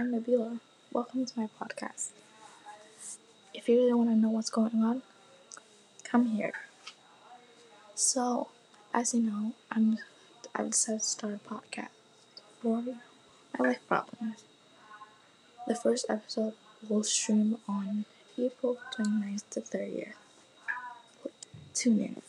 I'm Nabila. Welcome to my podcast. If you really want to know what's going on, come here. So, as you know, I'm I've decided to start a podcast for my life problems. The first episode will stream on April 29th to 30th. Tune in.